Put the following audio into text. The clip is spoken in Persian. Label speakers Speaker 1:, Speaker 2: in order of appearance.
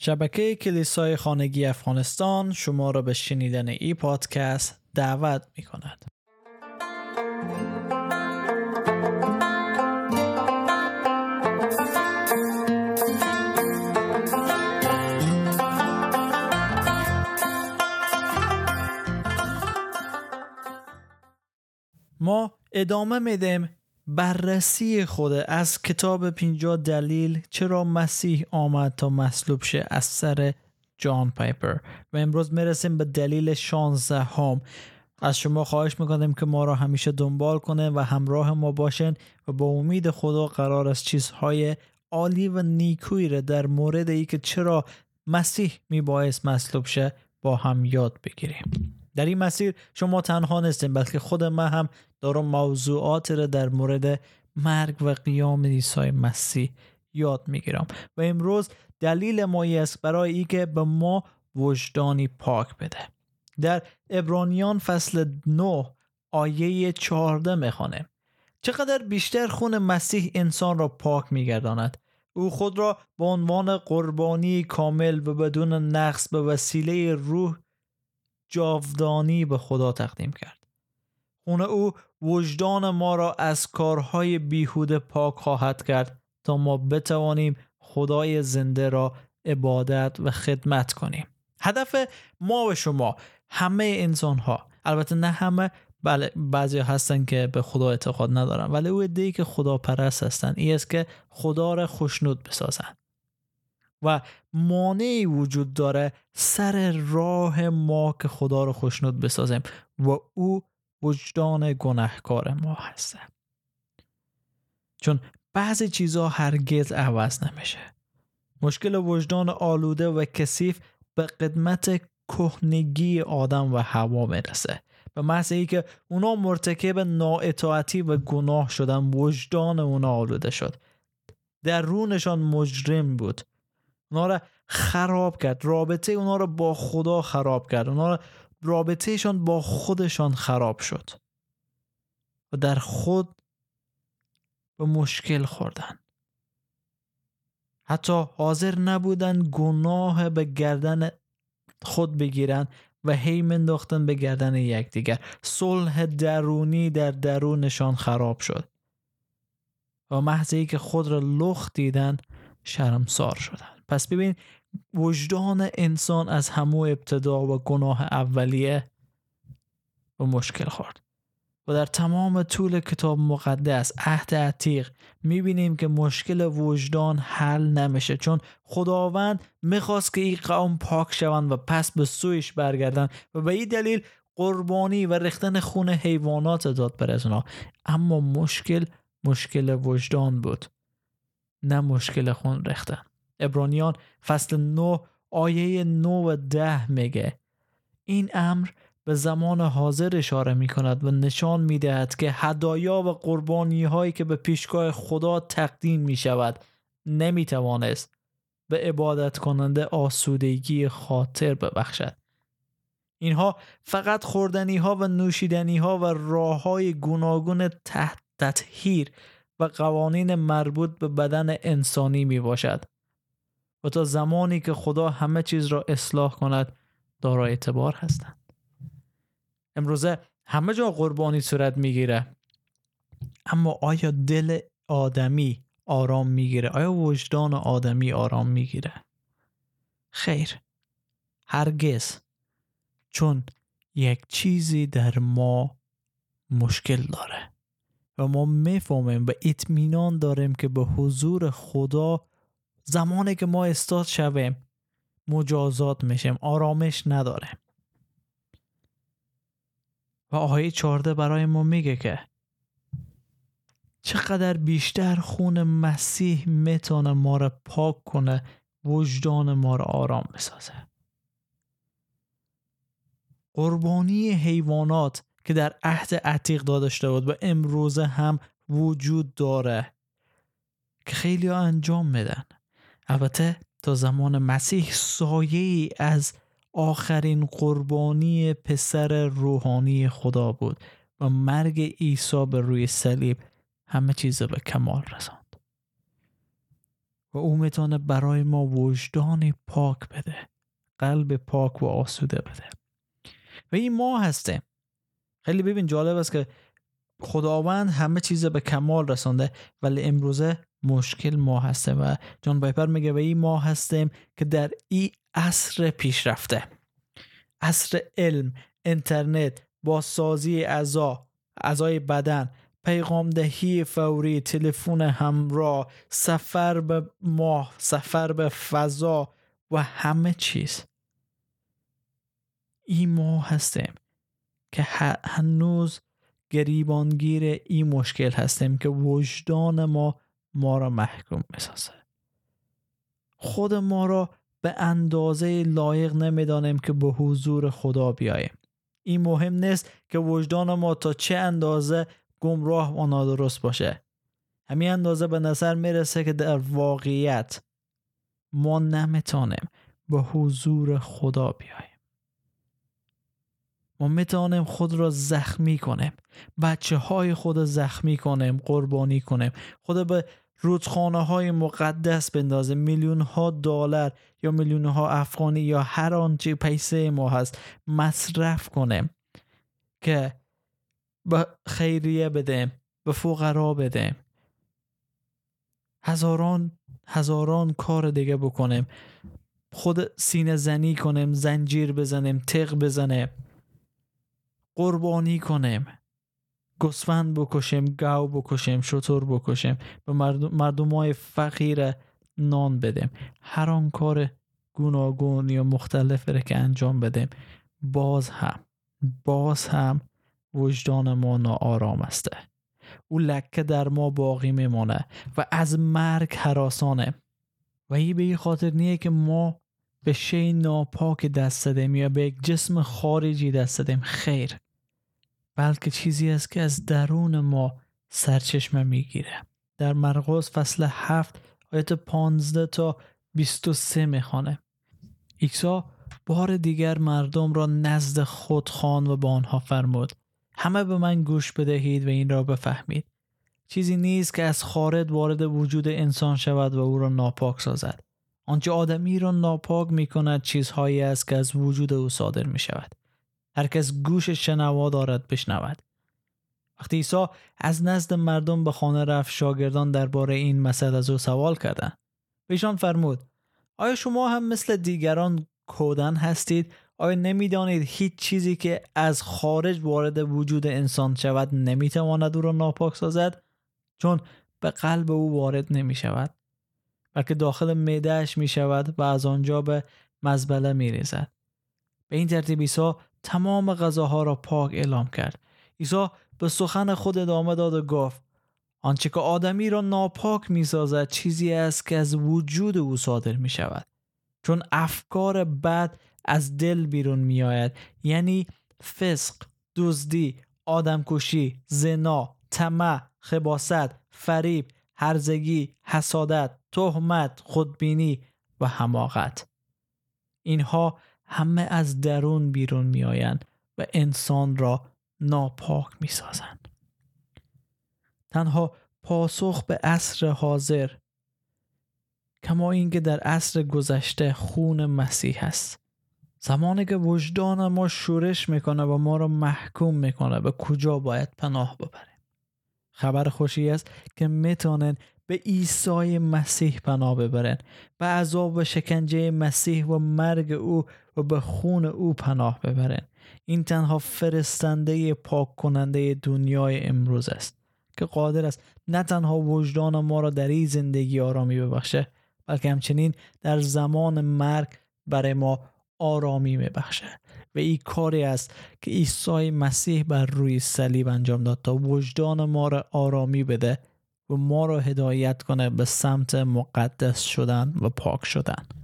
Speaker 1: شبکه کلیسای خانگی افغانستان شما را به شنیدن ای پادکست دعوت می کند. ما ادامه میدیم بررسی خود از کتاب پینجا دلیل چرا مسیح آمد تا مصلوب شه از سر جان پایپر. و امروز می‌رسیم به دلیل 16 هم از شما خواهش می‌کنیم که ما را همیشه دنبال کنه و همراه ما باشین و با امید خدا قرار است چیزهای عالی و نیکویی را در مورد ای که چرا مسیح میبایست مصلوب شه با هم یاد بگیریم. در این مسیر شما تنها نیستیم بلکه خود من هم دارم موضوعات را در مورد مرگ و قیام عیسی مسیح یاد می‌گیرم. و امروز دلیل مایی است برای اینکه به ما وجدانی پاک بده. در ابرانیان فصل 9 آیه 14 می‌خوانیم. چقدر بیشتر خون مسیح انسان را پاک میگرداند. او خود را به عنوان قربانی کامل و بدون نقص به وسیله روح جاودانی به خدا تقدیم کرد. خون او وجدان ما را از کارهای بیهوده پاک خواهد کرد تا ما بتوانیم خدای زنده را عبادت و خدمت کنیم. هدف ما و شما همه انسان ها البته نه همه بله بعضی هستن که به خدا اعتقاد ندارن ولی او ای که خدا پرست هستن. ای است که خدا را خوشنود بسازن. و مانعی وجود داره سر راه ما که خدا رو خوشنود بسازیم و او وجدان گناهکار ما هسته چون بعضی چیزها هرگز عوض نمیشه. مشکل وجدان آلوده و کثیف به قدمت کهنگی آدم و هوا می‌رسه. به محض ای که اونا مرتکب نااطاعتی و گناه شدن وجدان اونا آلوده شد. در رونشان مجرم بود. اونا را خراب کرد. رابطه اونا رو با خدا خراب کرد. اونا را رابطهشان با خودشان خراب شد. و در خود به مشکل خوردن. حتی حاضر نبودن گناه به گردن خود بگیرن و هی منداختن به گردن یکدیگر. صلح درونی در درونشان خراب شد. و محض که خود را لخت دیدن شرمسار شدن. پس ببین وجدان انسان از همو ابتدا و گناه اولیه به مشکل خورد. و در تمام طول کتاب مقدس عهد عتیق می‌بینیم که مشکل وجدان حل نمیشه. چون خداوند می‌خواست که این قوم پاک شوند و پس به سویش برگردن و به این دلیل قربانی و ریختن خون حیوانات داد بر از اما مشکل مشکل وجدان بود نه مشکل خون ریختن. ابرانیان فصل 9 آیه 9 و 10 میگه این امر به زمان حاضر اشاره می کند و نشان می دهد که هدایا و قربانی هایی که به پیشگاه خدا تقدیم می شود نمی توانست به عبادت کننده آسودگی خاطر ببخشد. اینها فقط خوردنی ها و نوشیدنی ها و راه های گوناگون تحت تطهیر و قوانین مربوط به بدن انسانی می باشد. و تا زمانی که خدا همه چیز را اصلاح کند دارای اعتبار هستند. امروزه همه جا قربانی صورت می‌گیره. اما آیا دل آدمی آرام می‌گیره؟ آیا وجدان آدمی آرام می‌گیره؟ خیر. هرگز. چون یک چیزی در ما مشکل داره و ما می‌فهمیم و اطمینان داریم که به حضور خدا زمانی که ما استاد شویم مجازات میشیم آرامش نداره و آیه 14 برای ما میگه که چقدر بیشتر خون مسیح می‌تونه ما را پاک کنه وجدان ما را آرام بسازه. قربانی حیوانات که در عهد عتیق داشته بود و امروزه هم وجود داره که خیلی انجام میدن. البته تا زمان مسیح سایه ای از آخرین قربانی پسر روحانی خدا بود و مرگ عیسی به روی صلیب همه چیز به کمال رساند. و او می‌تونه برای ما وجدان پاک بده قلب پاک و آسوده بده. و این ما هستیم. خیلی ببین جالب است که خداوند همه چیز به کمال رسانده ولی امروزه مشکل ما هستیم و جان بایپر میگه و این ما هستیم که در این عصر پیشرفته. عصر علم اینترنت بازسازی اعضا اعضای بدن پیغامدهی فوری تلفن همراه سفر به ماه سفر به فضا و همه چیز. این ما هستیم که هنوز گریبانگیر این مشکل هستیم که وجدان ما ما را محکوم می‌سازه خود ما را به اندازه لایق نمی‌دانیم که به حضور خدا بیاییم. این مهم نیست که وجدان ما تا چه اندازه گمراه و نادرست باشه. همین اندازه به نظر می‌رسه که در واقعیت ما نمی‌تونیم به حضور خدا بیاییم. ما می‌تونیم خود را زخمی کنیم. بچه های خود زخمی کنیم قربانی کنیم. خود به رودخانه های مقدس بندازه میلیون ها دلار یا میلیون ها افغانی یا هر آنچه پیسه ما هست مصرف کنیم که به خیریه بدیم به فقرا بدیم. هزاران هزاران کار دیگه بکنیم. خود سینه زنی کنیم زنجیر بزنیم تق بزنیم. قربانی کنیم گسفند بکشیم گاو بکشیم شطور بکشیم به مردم, های فقیر نان بدیم هر آن کار گوناگون یا مختلف که انجام بدیم باز هم باز هم وجدان ما ناآرام است. او لکه در ما باقی میمانه و از مرگ حراسانه. و این به این خاطر نیه که ما به شی ناپاک دست دادیم یا به یک جسم خارجی دست دادیم خیر. بلکه چیزی است که از درون ما سرچشمه می‌گیره. در مرقس فصل هفت آیت 15 تا 23 می‌خوانه ایکسا بار دیگر مردم را نزد خود خان و با آنها فرمود همه به من گوش بدهید و این را بفهمید. چیزی نیست که از خارج وارد وجود انسان شود و او را ناپاک سازد. آنچه آدمی را ناپاک می کند چیزهایی است که از وجود او صادر می شود هر کس گوش شنوا دارد بشنود. وقتی عیسی از نزد مردم به خانه رفت شاگردان درباره این مسئله از او سوال کردند. ایشان فرمود آیا شما هم مثل دیگران کودن هستید؟ آیا نمی‌دانید هیچ چیزی که از خارج وارد وجود انسان شود نمی‌تواند او را ناپاک سازد؟ چون به قلب او وارد نمی شود بلکه داخل معدهش می شود و از آنجا به مزبله می ریزد به این ترتیب عیسی تمام غذاها را پاک اعلام کرد. عیسی به سخن خود ادامه داد و گفت آنچه که آدمی را ناپاک می سازد چیزی است که از وجود او صادر می شود چون افکار بد از دل بیرون می آید یعنی فسق دزدی آدمکشی زنا طمع خباست فریب هرزگی حسادت تهمت خودبینی و حماقت. اینها همه از درون بیرون می آیند و انسان را ناپاک می سازند. تنها پاسخ به عصر حاضر کما اینکه در عصر گذشته خون مسیح است زمانی که وجدان ما شورش می‌کنه و ما را محکوم می‌کنه به کجا باید پناه ببریم خبر خوشی است که می‌تونن به عیسی مسیح پناه ببرن به عذاب و شکنجه مسیح و مرگ او و به خون او پناه ببرن. این تنها فرستنده پاک کننده دنیای امروز است که قادر است نه تنها وجدان ما را در این زندگی آرامی ببخشه بلکه همچنین در زمان مرگ برای ما آرامی میبخشه و این کاری است که عیسی مسیح بر روی صلیب انجام داد تا وجدان ما را آرامی بده و ما را هدایت کنه به سمت مقدس شدن و پاک شدن.